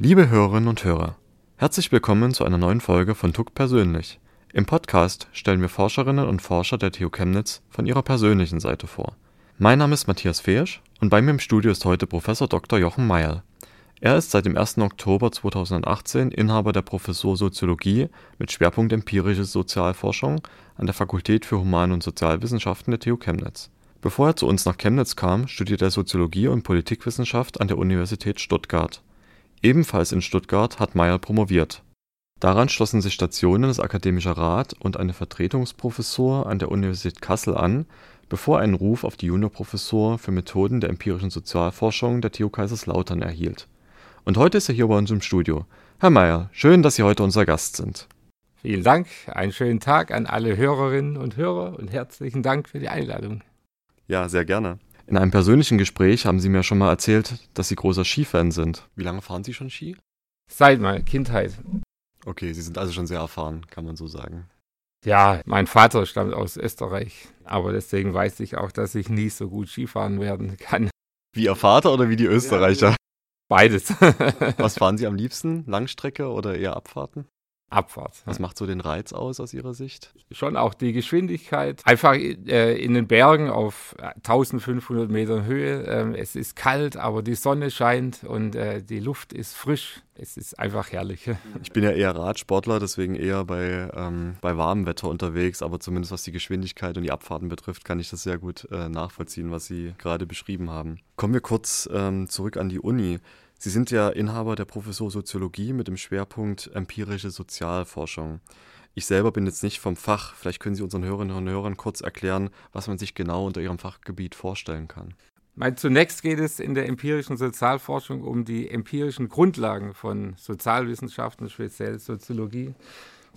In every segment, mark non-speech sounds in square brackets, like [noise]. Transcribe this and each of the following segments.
Liebe Hörerinnen und Hörer, herzlich willkommen zu einer neuen Folge von TUC Persönlich. Im Podcast stellen wir Forscherinnen und Forscher der TU Chemnitz von ihrer persönlichen Seite vor. Mein Name ist Matthias Feesch und bei mir im Studio ist heute Professor Dr. Jochen Meierl. Er ist seit dem 1. Oktober 2018 Inhaber der Professur Soziologie mit Schwerpunkt Empirische Sozialforschung an der Fakultät für Human und Sozialwissenschaften der TU Chemnitz. Bevor er zu uns nach Chemnitz kam, studierte er Soziologie und Politikwissenschaft an der Universität Stuttgart. Ebenfalls in Stuttgart hat Meierl promoviert. Daran schlossen sich Stationen des Akademischer Rat und eine Vertretungsprofessur an der Universität Kassel an, bevor er einen Ruf auf die Juniorprofessur für Methoden der empirischen Sozialforschung der TU Kaiserslautern erhielt. Und heute ist er hier bei uns im Studio. Herr Meierl, schön, dass Sie heute unser Gast sind. Vielen Dank, einen schönen Tag an alle Hörerinnen und Hörer und herzlichen Dank für die Einladung. Ja, sehr gerne. In einem persönlichen Gespräch haben Sie mir schon mal erzählt, dass Sie großer Skifan sind. Wie lange fahren Sie schon Ski? Seit meiner Kindheit. Okay, Sie sind also schon sehr erfahren, kann man so sagen. Ja, mein Vater stammt aus Österreich, aber deswegen weiß ich auch, dass ich nie so gut Skifahren werden kann. Wie Ihr Vater oder wie die Österreicher? Ja, beides. [laughs] Was fahren Sie am liebsten? Langstrecke oder eher Abfahrten? Abfahrt. Was macht so den Reiz aus aus Ihrer Sicht? Schon auch die Geschwindigkeit. Einfach äh, in den Bergen auf 1500 Metern Höhe. Ähm, es ist kalt, aber die Sonne scheint und äh, die Luft ist frisch. Es ist einfach herrlich. [laughs] Ich bin ja eher Radsportler, deswegen eher bei, ähm, bei warmem Wetter unterwegs. Aber zumindest was die Geschwindigkeit und die Abfahrten betrifft, kann ich das sehr gut äh, nachvollziehen, was Sie gerade beschrieben haben. Kommen wir kurz ähm, zurück an die Uni. Sie sind ja Inhaber der Professur Soziologie mit dem Schwerpunkt empirische Sozialforschung. Ich selber bin jetzt nicht vom Fach. Vielleicht können Sie unseren Hörerinnen und Hörern kurz erklären, was man sich genau unter Ihrem Fachgebiet vorstellen kann. Zunächst geht es in der empirischen Sozialforschung um die empirischen Grundlagen von Sozialwissenschaften, speziell Soziologie.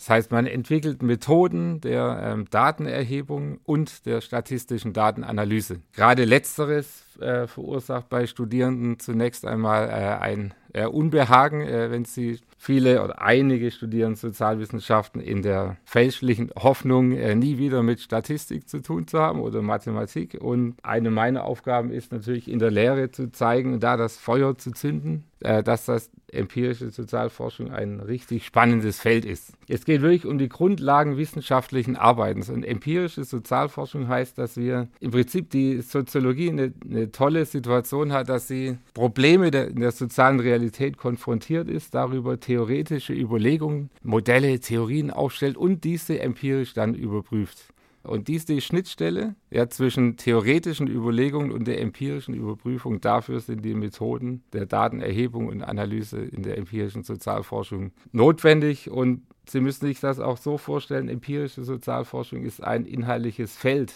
Das heißt, man entwickelt Methoden der ähm, Datenerhebung und der statistischen Datenanalyse. Gerade letzteres äh, verursacht bei Studierenden zunächst einmal äh, ein äh, Unbehagen, äh, wenn sie viele oder einige studieren Sozialwissenschaften in der fälschlichen Hoffnung, äh, nie wieder mit Statistik zu tun zu haben oder Mathematik. Und eine meiner Aufgaben ist natürlich in der Lehre zu zeigen, da das Feuer zu zünden, äh, dass das empirische Sozialforschung ein richtig spannendes Feld ist. Es geht wirklich um die Grundlagen wissenschaftlichen Arbeitens. Und empirische Sozialforschung heißt, dass wir im Prinzip die Soziologie eine, eine tolle Situation hat, dass sie Probleme der, in der sozialen Realität konfrontiert ist, darüber theoretische Überlegungen, Modelle, Theorien aufstellt und diese empirisch dann überprüft. Und dies die Schnittstelle ja, zwischen theoretischen Überlegungen und der empirischen Überprüfung. Dafür sind die Methoden der Datenerhebung und Analyse in der empirischen Sozialforschung notwendig. Und Sie müssen sich das auch so vorstellen, empirische Sozialforschung ist ein inhaltliches Feld,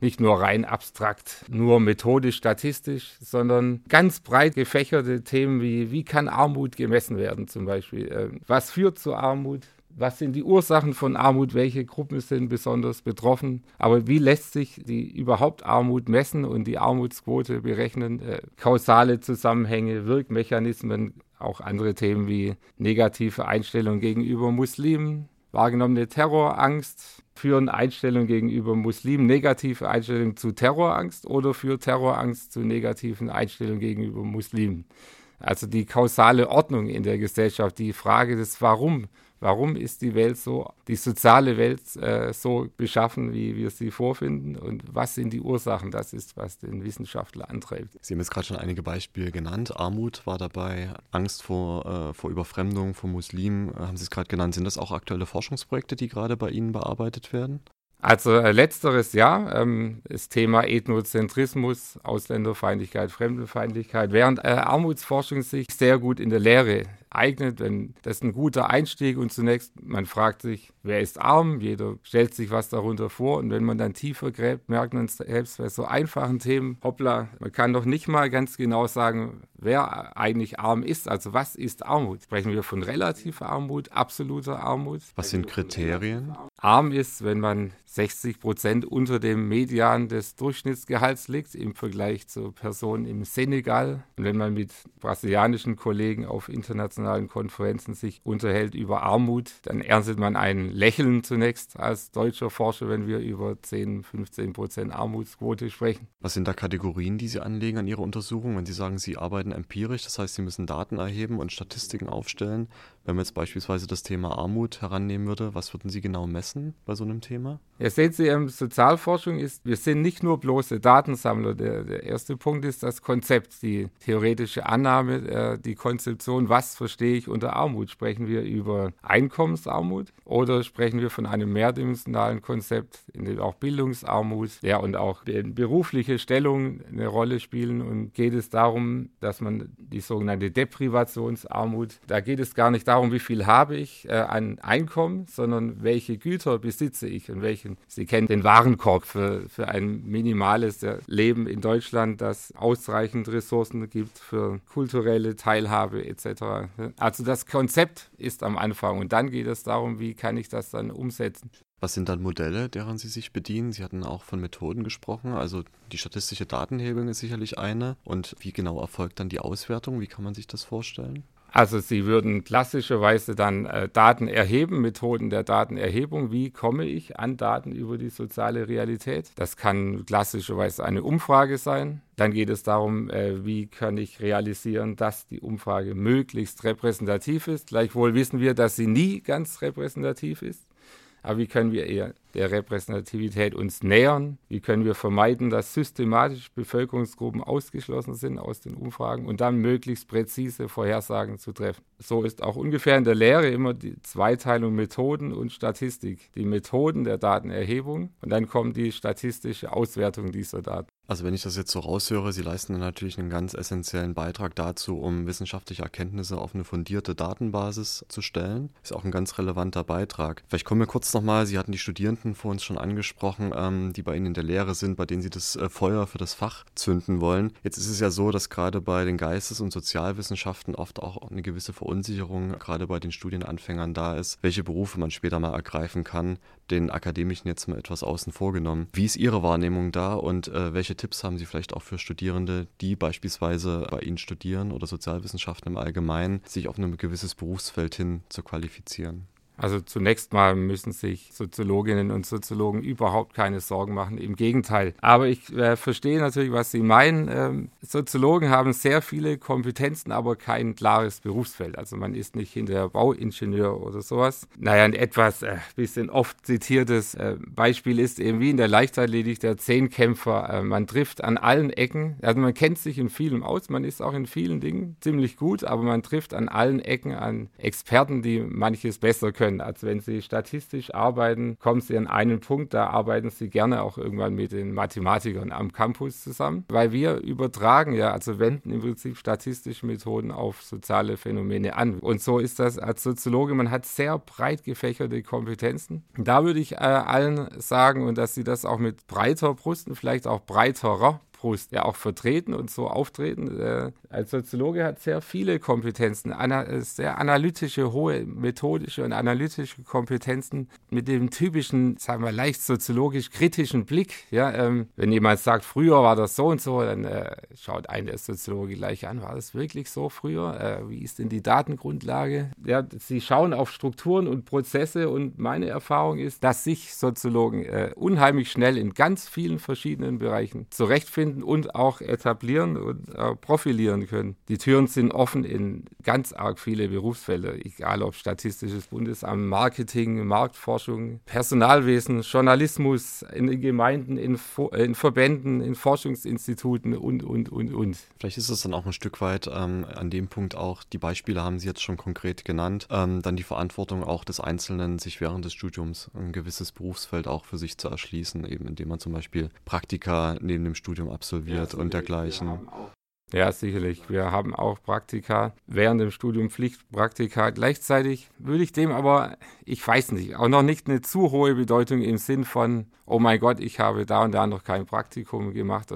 nicht nur rein abstrakt, nur methodisch, statistisch, sondern ganz breit gefächerte Themen wie, wie kann Armut gemessen werden zum Beispiel, äh, was führt zu Armut, was sind die Ursachen von Armut, welche Gruppen sind besonders betroffen, aber wie lässt sich die überhaupt Armut messen und die Armutsquote berechnen, äh, kausale Zusammenhänge, Wirkmechanismen, auch andere Themen wie negative Einstellung gegenüber Muslimen, wahrgenommene Terrorangst, führen Einstellungen gegenüber Muslimen negative Einstellungen zu Terrorangst oder führt Terrorangst zu negativen Einstellungen gegenüber Muslimen. Also die kausale Ordnung in der Gesellschaft, die Frage des Warum Warum ist die Welt so, die soziale Welt äh, so beschaffen, wie wir sie vorfinden? Und was sind die Ursachen? Das ist, was den Wissenschaftler antreibt. Sie haben jetzt gerade schon einige Beispiele genannt. Armut war dabei, Angst vor, äh, vor Überfremdung, vor Muslimen, äh, haben Sie es gerade genannt. Sind das auch aktuelle Forschungsprojekte, die gerade bei Ihnen bearbeitet werden? Also äh, letzteres ja, ähm, das Thema Ethnozentrismus, Ausländerfeindlichkeit, Fremdenfeindlichkeit, während äh, Armutsforschung sich sehr gut in der Lehre eignet, wenn das ist ein guter Einstieg und zunächst man fragt sich, wer ist arm? Jeder stellt sich was darunter vor und wenn man dann tiefer gräbt, merkt man selbst bei so einfachen Themen, hoppla, man kann doch nicht mal ganz genau sagen, wer eigentlich arm ist. Also was ist Armut? Sprechen wir von relativer Armut, absoluter Armut? Was sind Kriterien? Arm ist, wenn man 60 Prozent unter dem Median des Durchschnittsgehalts liegt im Vergleich zu Personen im Senegal. Und wenn man mit brasilianischen Kollegen auf internationaler internationalen Konferenzen sich unterhält über Armut, dann erntet man ein Lächeln zunächst als deutscher Forscher, wenn wir über 10, 15 Prozent Armutsquote sprechen. Was sind da Kategorien, die Sie anlegen an Ihrer Untersuchung, wenn Sie sagen, Sie arbeiten empirisch, das heißt, Sie müssen Daten erheben und Statistiken aufstellen? Wenn man jetzt beispielsweise das Thema Armut herannehmen würde, was würden Sie genau messen bei so einem Thema? Ja, sehen Sie, ähm, Sozialforschung ist, wir sind nicht nur bloße Datensammler. Der, der erste Punkt ist das Konzept, die theoretische Annahme, äh, die Konzeption, was verstehe ich unter Armut? Sprechen wir über Einkommensarmut oder sprechen wir von einem mehrdimensionalen Konzept, in dem auch Bildungsarmut ja, und auch berufliche Stellung eine Rolle spielen? Und geht es darum, dass man die sogenannte Deprivationsarmut, da geht es gar nicht darum, wie viel habe ich äh, an Einkommen, sondern welche Güter besitze ich und welchen. Sie kennen den Warenkorb für, für ein minimales Leben in Deutschland, das ausreichend Ressourcen gibt für kulturelle Teilhabe etc. Also das Konzept ist am Anfang und dann geht es darum, wie kann ich das dann umsetzen. Was sind dann Modelle, deren Sie sich bedienen? Sie hatten auch von Methoden gesprochen. Also die statistische Datenhebung ist sicherlich eine. Und wie genau erfolgt dann die Auswertung? Wie kann man sich das vorstellen? Also Sie würden klassischerweise dann äh, Daten erheben, Methoden der Datenerhebung. Wie komme ich an Daten über die soziale Realität? Das kann klassischerweise eine Umfrage sein. Dann geht es darum, äh, wie kann ich realisieren, dass die Umfrage möglichst repräsentativ ist. Gleichwohl wissen wir, dass sie nie ganz repräsentativ ist. Aber wie können wir eher der Repräsentativität uns nähern? Wie können wir vermeiden, dass systematisch Bevölkerungsgruppen ausgeschlossen sind aus den Umfragen und dann möglichst präzise Vorhersagen zu treffen? So ist auch ungefähr in der Lehre immer die Zweiteilung Methoden und Statistik. Die Methoden der Datenerhebung und dann kommt die statistische Auswertung dieser Daten. Also wenn ich das jetzt so raushöre, Sie leisten natürlich einen ganz essentiellen Beitrag dazu, um wissenschaftliche Erkenntnisse auf eine fundierte Datenbasis zu stellen. Ist auch ein ganz relevanter Beitrag. Vielleicht kommen wir kurz nochmal, Sie hatten die Studierenden vor uns schon angesprochen, ähm, die bei Ihnen in der Lehre sind, bei denen Sie das äh, Feuer für das Fach zünden wollen. Jetzt ist es ja so, dass gerade bei den Geistes- und Sozialwissenschaften oft auch eine gewisse Verunsicherung gerade bei den Studienanfängern da ist, welche Berufe man später mal ergreifen kann. Den Akademischen jetzt mal etwas außen vor genommen. Wie ist Ihre Wahrnehmung da und äh, welche Tipps haben Sie vielleicht auch für Studierende, die beispielsweise bei Ihnen studieren oder Sozialwissenschaften im Allgemeinen, sich auf ein gewisses Berufsfeld hin zu qualifizieren? Also zunächst mal müssen sich Soziologinnen und Soziologen überhaupt keine Sorgen machen, im Gegenteil. Aber ich äh, verstehe natürlich, was Sie meinen. Ähm, Soziologen haben sehr viele Kompetenzen, aber kein klares Berufsfeld. Also man ist nicht hinter Bauingenieur oder sowas. Naja, ein etwas äh, bisschen oft zitiertes äh, Beispiel ist eben wie in der Leichtathletik der Zehnkämpfer. Äh, man trifft an allen Ecken, also man kennt sich in vielem aus, man ist auch in vielen Dingen ziemlich gut, aber man trifft an allen Ecken an Experten, die manches besser können können. Also wenn Sie statistisch arbeiten, kommen Sie an einen Punkt, da arbeiten Sie gerne auch irgendwann mit den Mathematikern am Campus zusammen, weil wir übertragen ja, also wenden im Prinzip statistische Methoden auf soziale Phänomene an. Und so ist das als Soziologe, man hat sehr breit gefächerte Kompetenzen. Da würde ich äh, allen sagen, und dass sie das auch mit breiter Brusten, vielleicht auch breiterer Brust ja auch vertreten und so auftreten. Äh, als Soziologe hat sehr viele Kompetenzen, ana äh, sehr analytische, hohe methodische und analytische Kompetenzen mit dem typischen, sagen wir, leicht soziologisch kritischen Blick. Ja, ähm, wenn jemand sagt, früher war das so und so, dann äh, schaut ein der Soziologe gleich an, war das wirklich so früher? Äh, wie ist denn die Datengrundlage? Ja, sie schauen auf Strukturen und Prozesse und meine Erfahrung ist, dass sich Soziologen äh, unheimlich schnell in ganz vielen verschiedenen Bereichen zurechtfinden finden und auch etablieren und äh, profilieren können. Die Türen sind offen in ganz arg viele Berufsfelder, egal ob Statistisches Bundesamt, Marketing, Marktforschung, Personalwesen, Journalismus, in den Gemeinden, in, in Verbänden, in Forschungsinstituten und, und, und, und. Vielleicht ist es dann auch ein Stück weit ähm, an dem Punkt auch, die Beispiele haben Sie jetzt schon konkret genannt, ähm, dann die Verantwortung auch des Einzelnen, sich während des Studiums ein gewisses Berufsfeld auch für sich zu erschließen, eben indem man zum Beispiel Praktika neben dem Studium absolviert ja, und dergleichen. Ja, sicherlich. Wir haben auch Praktika, während dem Studium Pflichtpraktika. Gleichzeitig würde ich dem aber, ich weiß nicht, auch noch nicht eine zu hohe Bedeutung im Sinn von, oh mein Gott, ich habe da und da noch kein Praktikum gemacht.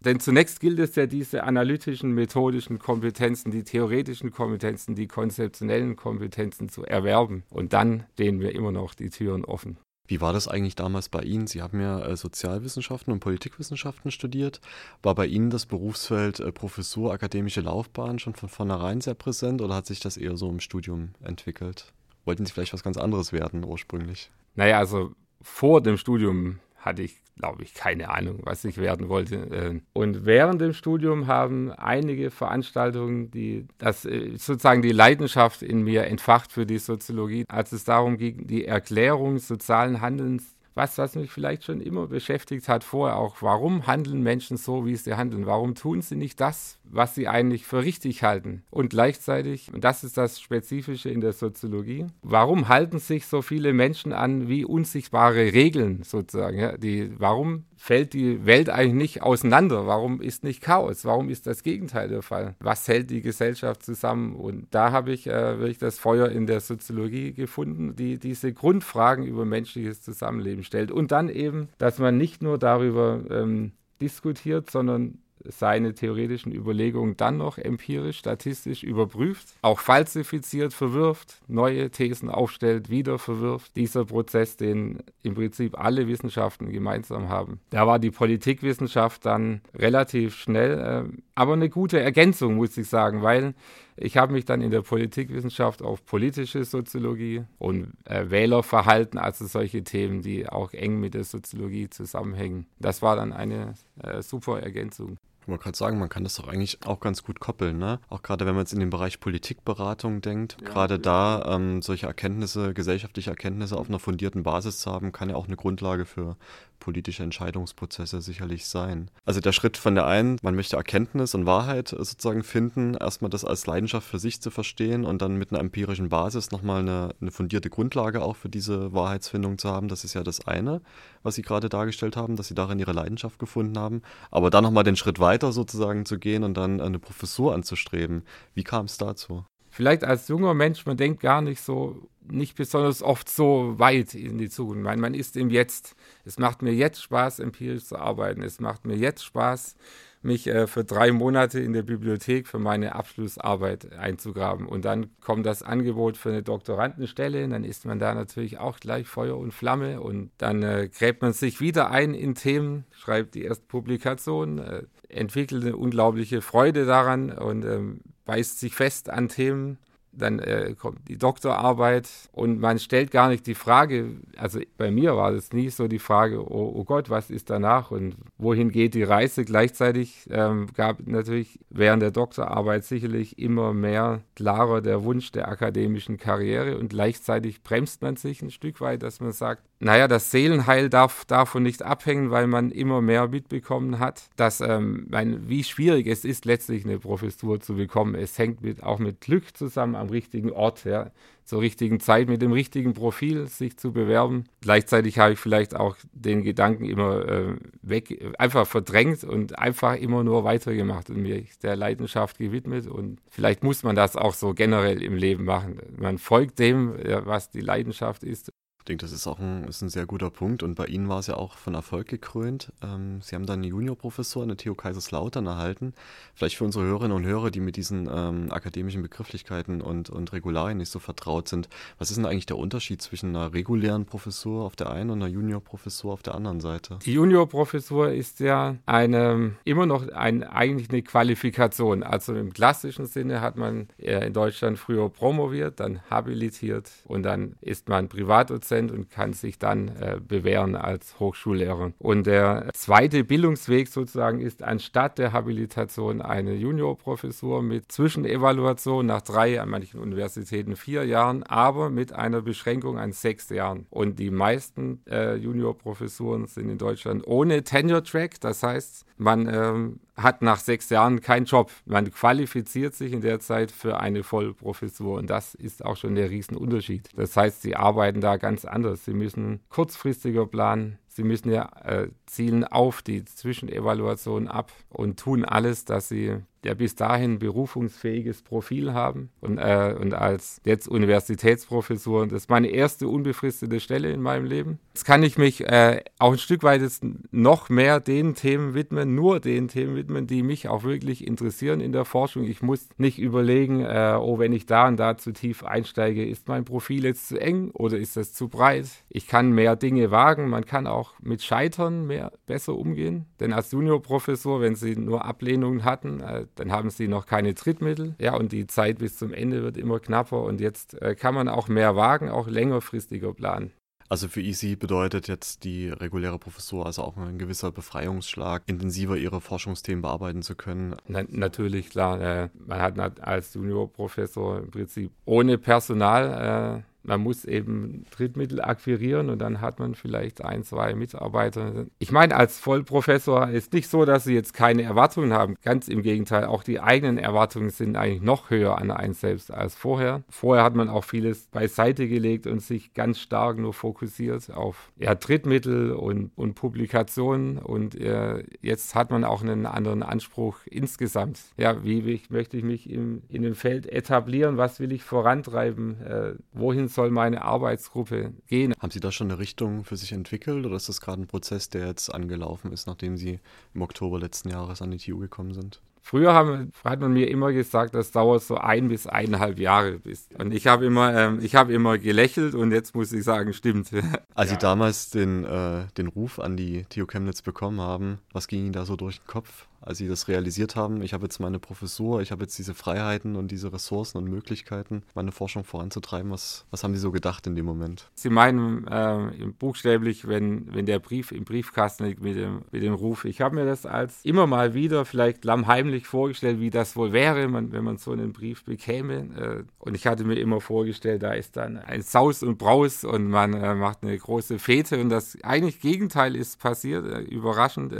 Denn zunächst gilt es ja, diese analytischen, methodischen Kompetenzen, die theoretischen Kompetenzen, die konzeptionellen Kompetenzen zu erwerben. Und dann stehen wir immer noch die Türen offen. Wie war das eigentlich damals bei Ihnen? Sie haben ja äh, Sozialwissenschaften und Politikwissenschaften studiert. War bei Ihnen das Berufsfeld äh, Professur, akademische Laufbahn schon von vornherein sehr präsent oder hat sich das eher so im Studium entwickelt? Wollten Sie vielleicht was ganz anderes werden ursprünglich? Naja, also vor dem Studium hatte ich, glaube ich, keine Ahnung, was ich werden wollte. Äh, und während dem Studium haben einige Veranstaltungen, die das äh, sozusagen die Leidenschaft in mir entfacht für die Soziologie, als es darum ging, die Erklärung sozialen Handelns was, was mich vielleicht schon immer beschäftigt hat vorher auch. Warum handeln Menschen so, wie sie handeln? Warum tun sie nicht das, was sie eigentlich für richtig halten? Und gleichzeitig, und das ist das Spezifische in der Soziologie, warum halten sich so viele Menschen an wie unsichtbare Regeln sozusagen? Ja? Die, warum fällt die Welt eigentlich nicht auseinander? Warum ist nicht Chaos? Warum ist das Gegenteil der Fall? Was hält die Gesellschaft zusammen? Und da habe ich äh, wirklich das Feuer in der Soziologie gefunden, die diese Grundfragen über menschliches Zusammenleben stellt. Und dann eben, dass man nicht nur darüber ähm, diskutiert, sondern seine theoretischen Überlegungen dann noch empirisch, statistisch überprüft, auch falsifiziert, verwirft, neue Thesen aufstellt, wieder verwirft. Dieser Prozess, den im Prinzip alle Wissenschaften gemeinsam haben. Da war die Politikwissenschaft dann relativ schnell, äh, aber eine gute Ergänzung, muss ich sagen, weil ich habe mich dann in der Politikwissenschaft auf politische Soziologie und äh, Wählerverhalten, also solche Themen, die auch eng mit der Soziologie zusammenhängen. Das war dann eine äh, super Ergänzung. Ich wollte gerade sagen, man kann das doch eigentlich auch ganz gut koppeln, ne? Auch gerade wenn man jetzt in den Bereich Politikberatung denkt, ja, gerade ja. da ähm, solche Erkenntnisse, gesellschaftliche Erkenntnisse auf einer fundierten Basis zu haben, kann ja auch eine Grundlage für politische Entscheidungsprozesse sicherlich sein. Also der Schritt von der einen, man möchte Erkenntnis und Wahrheit äh, sozusagen finden, erstmal das als Leidenschaft für sich zu verstehen und dann mit einer empirischen Basis nochmal eine, eine fundierte Grundlage auch für diese Wahrheitsfindung zu haben. Das ist ja das eine, was Sie gerade dargestellt haben, dass Sie darin Ihre Leidenschaft gefunden haben. Aber dann nochmal den Schritt weiter sozusagen zu gehen und dann eine Professur anzustreben. Wie kam es dazu? Vielleicht als junger Mensch, man denkt gar nicht so nicht besonders oft so weit in die Zukunft. Man, man ist im Jetzt. Es macht mir jetzt Spaß, empirisch zu arbeiten. Es macht mir jetzt Spaß, mich äh, für drei Monate in der Bibliothek für meine Abschlussarbeit einzugraben. Und dann kommt das Angebot für eine Doktorandenstelle. Dann ist man da natürlich auch gleich Feuer und Flamme. Und dann äh, gräbt man sich wieder ein in Themen, schreibt die erste Publikation, äh, entwickelt eine unglaubliche Freude daran und ähm, beißt sich fest an Themen dann äh, kommt die Doktorarbeit und man stellt gar nicht die Frage, also bei mir war das nie so die Frage, oh, oh Gott, was ist danach und wohin geht die Reise? Gleichzeitig ähm, gab natürlich während der Doktorarbeit sicherlich immer mehr klarer der Wunsch der akademischen Karriere und gleichzeitig bremst man sich ein Stück weit, dass man sagt, naja, das Seelenheil darf davon nicht abhängen, weil man immer mehr mitbekommen hat, dass ähm, mein, wie schwierig es ist, letztlich eine Professur zu bekommen. Es hängt mit, auch mit Glück zusammen am richtigen Ort. Ja zur richtigen Zeit mit dem richtigen Profil sich zu bewerben. Gleichzeitig habe ich vielleicht auch den Gedanken immer äh, weg, einfach verdrängt und einfach immer nur weitergemacht und mir der Leidenschaft gewidmet. Und vielleicht muss man das auch so generell im Leben machen. Man folgt dem, was die Leidenschaft ist ich denke, das ist auch ein, ist ein sehr guter Punkt und bei Ihnen war es ja auch von Erfolg gekrönt. Ähm, Sie haben dann eine Juniorprofessur an der TU Kaiserslautern erhalten. Vielleicht für unsere Hörerinnen und Hörer, die mit diesen ähm, akademischen Begrifflichkeiten und, und Regularien nicht so vertraut sind. Was ist denn eigentlich der Unterschied zwischen einer regulären Professur auf der einen und einer Juniorprofessur auf der anderen Seite? Die Juniorprofessur ist ja eine, immer noch ein, eigentlich eine Qualifikation. Also im klassischen Sinne hat man äh, in Deutschland früher promoviert, dann habilitiert und dann ist man Privatdozent Prozent und kann sich dann äh, bewähren als Hochschullehrer. Und der zweite Bildungsweg sozusagen ist anstatt der Habilitation eine Juniorprofessur mit Zwischenevaluation nach drei, an manchen Universitäten vier Jahren, aber mit einer Beschränkung an sechs Jahren. Und die meisten äh, Juniorprofessuren sind in Deutschland ohne Tenure-Track. Das heißt, man ähm, hat nach sechs Jahren keinen Job. Man qualifiziert sich in der Zeit für eine Vollprofessur und das ist auch schon der Riesenunterschied. Das heißt, sie arbeiten da ganz anders. Sie müssen kurzfristiger planen. Sie müssen ja äh, zielen auf die Zwischenevaluation ab und tun alles, dass sie ja bis dahin berufungsfähiges Profil haben und, äh, und als jetzt Universitätsprofessor. Das ist meine erste unbefristete Stelle in meinem Leben. Jetzt kann ich mich äh, auch ein Stück weit jetzt noch mehr den Themen widmen, nur den Themen widmen, die mich auch wirklich interessieren in der Forschung. Ich muss nicht überlegen, äh, oh, wenn ich da und da zu tief einsteige, ist mein Profil jetzt zu eng oder ist das zu breit? Ich kann mehr Dinge wagen, man kann auch mit Scheitern mehr besser umgehen. Denn als Juniorprofessor, wenn Sie nur Ablehnungen hatten, äh, dann haben sie noch keine Trittmittel. Ja, und die Zeit bis zum Ende wird immer knapper und jetzt äh, kann man auch mehr wagen, auch längerfristiger planen. Also für Easy bedeutet jetzt die reguläre Professur also auch ein gewisser Befreiungsschlag, intensiver ihre Forschungsthemen bearbeiten zu können. Na, natürlich, klar. Äh, man hat als Juniorprofessor im Prinzip ohne Personal man muss eben Drittmittel akquirieren und dann hat man vielleicht ein, zwei Mitarbeiter. Ich meine, als Vollprofessor ist nicht so, dass sie jetzt keine Erwartungen haben. Ganz im Gegenteil, auch die eigenen Erwartungen sind eigentlich noch höher an einen selbst als vorher. Vorher hat man auch vieles beiseite gelegt und sich ganz stark nur fokussiert auf ja, Drittmittel und, und Publikationen. Und äh, jetzt hat man auch einen anderen Anspruch insgesamt. Ja, wie, wie möchte ich mich im, in dem Feld etablieren? Was will ich vorantreiben? Äh, wohin soll meine Arbeitsgruppe gehen. Haben Sie da schon eine Richtung für sich entwickelt oder ist das gerade ein Prozess, der jetzt angelaufen ist, nachdem Sie im Oktober letzten Jahres an die TU gekommen sind? Früher haben, hat man mir immer gesagt, das dauert so ein bis eineinhalb Jahre. Bis. Und ich habe immer, ähm, ich immer gelächelt und jetzt muss ich sagen, stimmt. [laughs] Als ja. Sie damals den, äh, den Ruf an die TU Chemnitz bekommen haben, was ging Ihnen da so durch den Kopf? Als sie das realisiert haben, ich habe jetzt meine Professur, ich habe jetzt diese Freiheiten und diese Ressourcen und Möglichkeiten, meine Forschung voranzutreiben. Was, was haben Sie so gedacht in dem Moment? Sie meinen äh, buchstäblich, wenn, wenn der Brief im Briefkasten liegt mit dem, mit dem Ruf. Ich habe mir das als immer mal wieder vielleicht lammheimlich vorgestellt, wie das wohl wäre, wenn man so einen Brief bekäme. Äh, und ich hatte mir immer vorgestellt, da ist dann ein Saus und Braus und man äh, macht eine große Fete und das eigentlich Gegenteil ist passiert, äh, überraschend.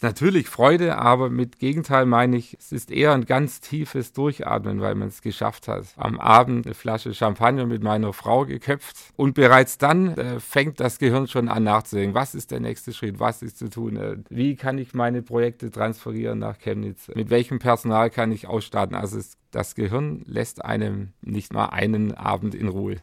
Natürlich Freude, aber aber mit Gegenteil meine ich, es ist eher ein ganz tiefes Durchatmen, weil man es geschafft hat. Am Abend eine Flasche Champagner mit meiner Frau geköpft und bereits dann äh, fängt das Gehirn schon an nachzudenken, was ist der nächste Schritt, was ist zu tun, äh, wie kann ich meine Projekte transferieren nach Chemnitz, mit welchem Personal kann ich ausstatten. Also es, das Gehirn lässt einem nicht mal einen Abend in Ruhe.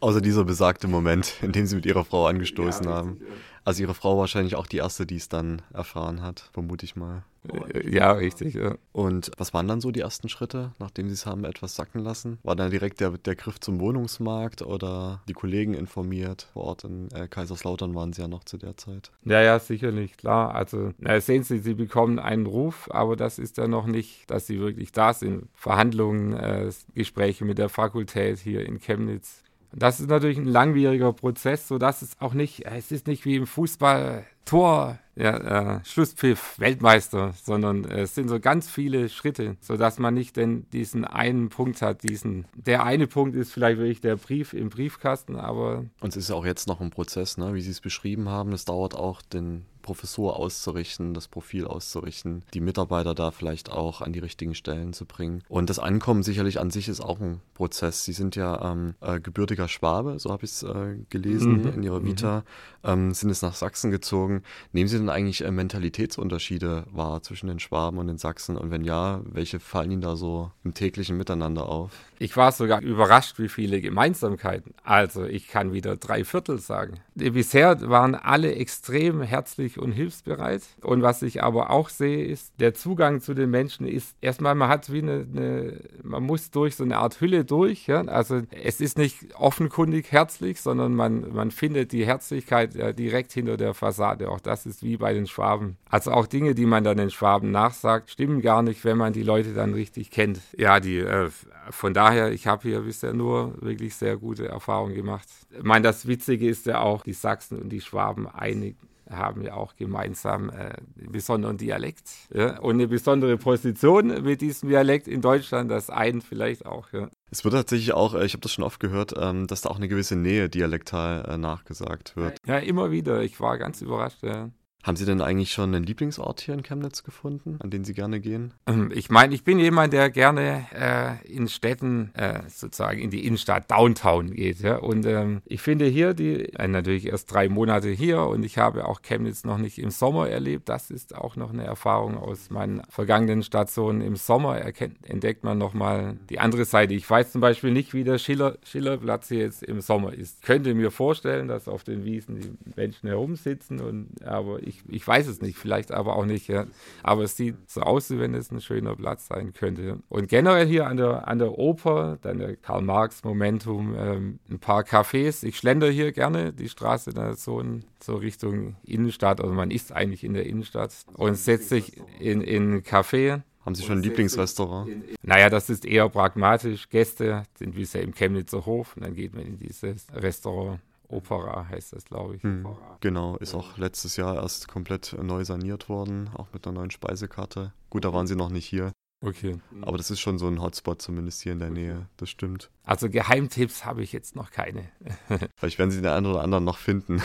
Außer dieser besagte Moment, in dem sie mit ihrer Frau angestoßen ja, haben. Also ihre Frau wahrscheinlich auch die erste, die es dann erfahren hat, vermute ich mal. Äh, ja, richtig. Ja. Und was waren dann so die ersten Schritte, nachdem Sie es haben etwas sacken lassen? War dann direkt der, der Griff zum Wohnungsmarkt oder die Kollegen informiert? Vor Ort in äh, Kaiserslautern waren Sie ja noch zu der Zeit. Ja, ja, sicherlich, klar. Also na, sehen Sie, Sie bekommen einen Ruf, aber das ist ja noch nicht, dass Sie wirklich da sind. Verhandlungen, äh, Gespräche mit der Fakultät hier in Chemnitz das ist natürlich ein langwieriger Prozess, sodass es auch nicht, es ist nicht wie im Fußball Tor, ja, äh, Schlusspfiff, Weltmeister, sondern äh, es sind so ganz viele Schritte, sodass man nicht denn diesen einen Punkt hat, diesen, der eine Punkt ist vielleicht wirklich der Brief im Briefkasten, aber. Und es ist ja auch jetzt noch ein Prozess, ne, wie Sie es beschrieben haben, es dauert auch den Professur auszurichten, das Profil auszurichten, die Mitarbeiter da vielleicht auch an die richtigen Stellen zu bringen. Und das Ankommen sicherlich an sich ist auch ein Prozess. Sie sind ja ähm, äh, gebürtiger Schwabe, so habe ich es äh, gelesen mhm. in Ihrer Vita, mhm. ähm, sind es nach Sachsen gezogen. Nehmen Sie denn eigentlich äh, Mentalitätsunterschiede wahr zwischen den Schwaben und den Sachsen? Und wenn ja, welche fallen Ihnen da so im täglichen Miteinander auf? Ich war sogar überrascht, wie viele Gemeinsamkeiten. Also ich kann wieder drei Viertel sagen. Bisher waren alle extrem herzlich und hilfsbereit. Und was ich aber auch sehe, ist, der Zugang zu den Menschen ist erstmal, man hat wie eine, eine man muss durch so eine Art Hülle durch. Ja? Also es ist nicht offenkundig herzlich, sondern man, man findet die Herzlichkeit ja, direkt hinter der Fassade. Auch das ist wie bei den Schwaben. Also auch Dinge, die man dann den Schwaben nachsagt, stimmen gar nicht, wenn man die Leute dann richtig kennt. Ja, die äh, von daher, ich habe hier bisher nur wirklich sehr gute Erfahrungen gemacht. Ich meine, das Witzige ist ja auch, die Sachsen und die Schwaben einig, haben ja auch gemeinsam äh, einen besonderen Dialekt ja, und eine besondere Position mit diesem Dialekt in Deutschland, das einen vielleicht auch. Ja. Es wird tatsächlich auch, äh, ich habe das schon oft gehört, ähm, dass da auch eine gewisse Nähe dialektal äh, nachgesagt wird. Ja, immer wieder. Ich war ganz überrascht. Ja. Haben Sie denn eigentlich schon einen Lieblingsort hier in Chemnitz gefunden, an den Sie gerne gehen? Ähm, ich meine, ich bin jemand, der gerne äh, in Städten äh, sozusagen in die Innenstadt, Downtown geht. Ja? Und ähm, ich finde hier, die äh, natürlich erst drei Monate hier und ich habe auch Chemnitz noch nicht im Sommer erlebt. Das ist auch noch eine Erfahrung aus meinen vergangenen Stationen. Im Sommer erkennt, entdeckt man nochmal die andere Seite. Ich weiß zum Beispiel nicht, wie der Schiller, Schillerplatz jetzt im Sommer ist. Ich könnte mir vorstellen, dass auf den Wiesen die Menschen herumsitzen, und, aber ich, ich weiß es nicht, vielleicht aber auch nicht. Ja. Aber es sieht so aus, wie wenn es ein schöner Platz sein könnte. Und generell hier an der, an der Oper, dann der Karl-Marx-Momentum, ähm, ein paar Cafés. Ich schlender hier gerne die Straße da so, in, so Richtung Innenstadt, also man ist eigentlich in der Innenstadt und setzt sich in, in ein Café. Haben Sie schon ein Lieblingsrestaurant? Naja, das ist eher pragmatisch. Gäste sind bisher im Chemnitzer Hof und dann geht man in dieses Restaurant. Opera heißt das, glaube ich. Hm, genau, ist auch letztes Jahr erst komplett neu saniert worden, auch mit einer neuen Speisekarte. Gut, da waren sie noch nicht hier. Okay. Aber das ist schon so ein Hotspot, zumindest hier in der okay. Nähe. Das stimmt. Also Geheimtipps habe ich jetzt noch keine. [laughs] Vielleicht werden Sie den einen oder anderen noch finden.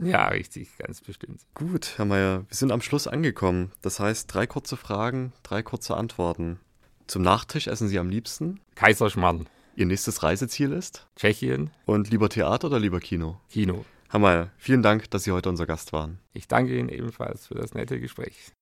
ja, richtig, ganz bestimmt. Gut, Herr Mayer, wir sind am Schluss angekommen. Das heißt, drei kurze Fragen, drei kurze Antworten. Zum Nachtisch essen Sie am liebsten? Kaiserschmarrn. Ihr nächstes Reiseziel ist? Tschechien. Und lieber Theater oder lieber Kino? Kino. Herr Mayer, vielen Dank, dass Sie heute unser Gast waren. Ich danke Ihnen ebenfalls für das nette Gespräch.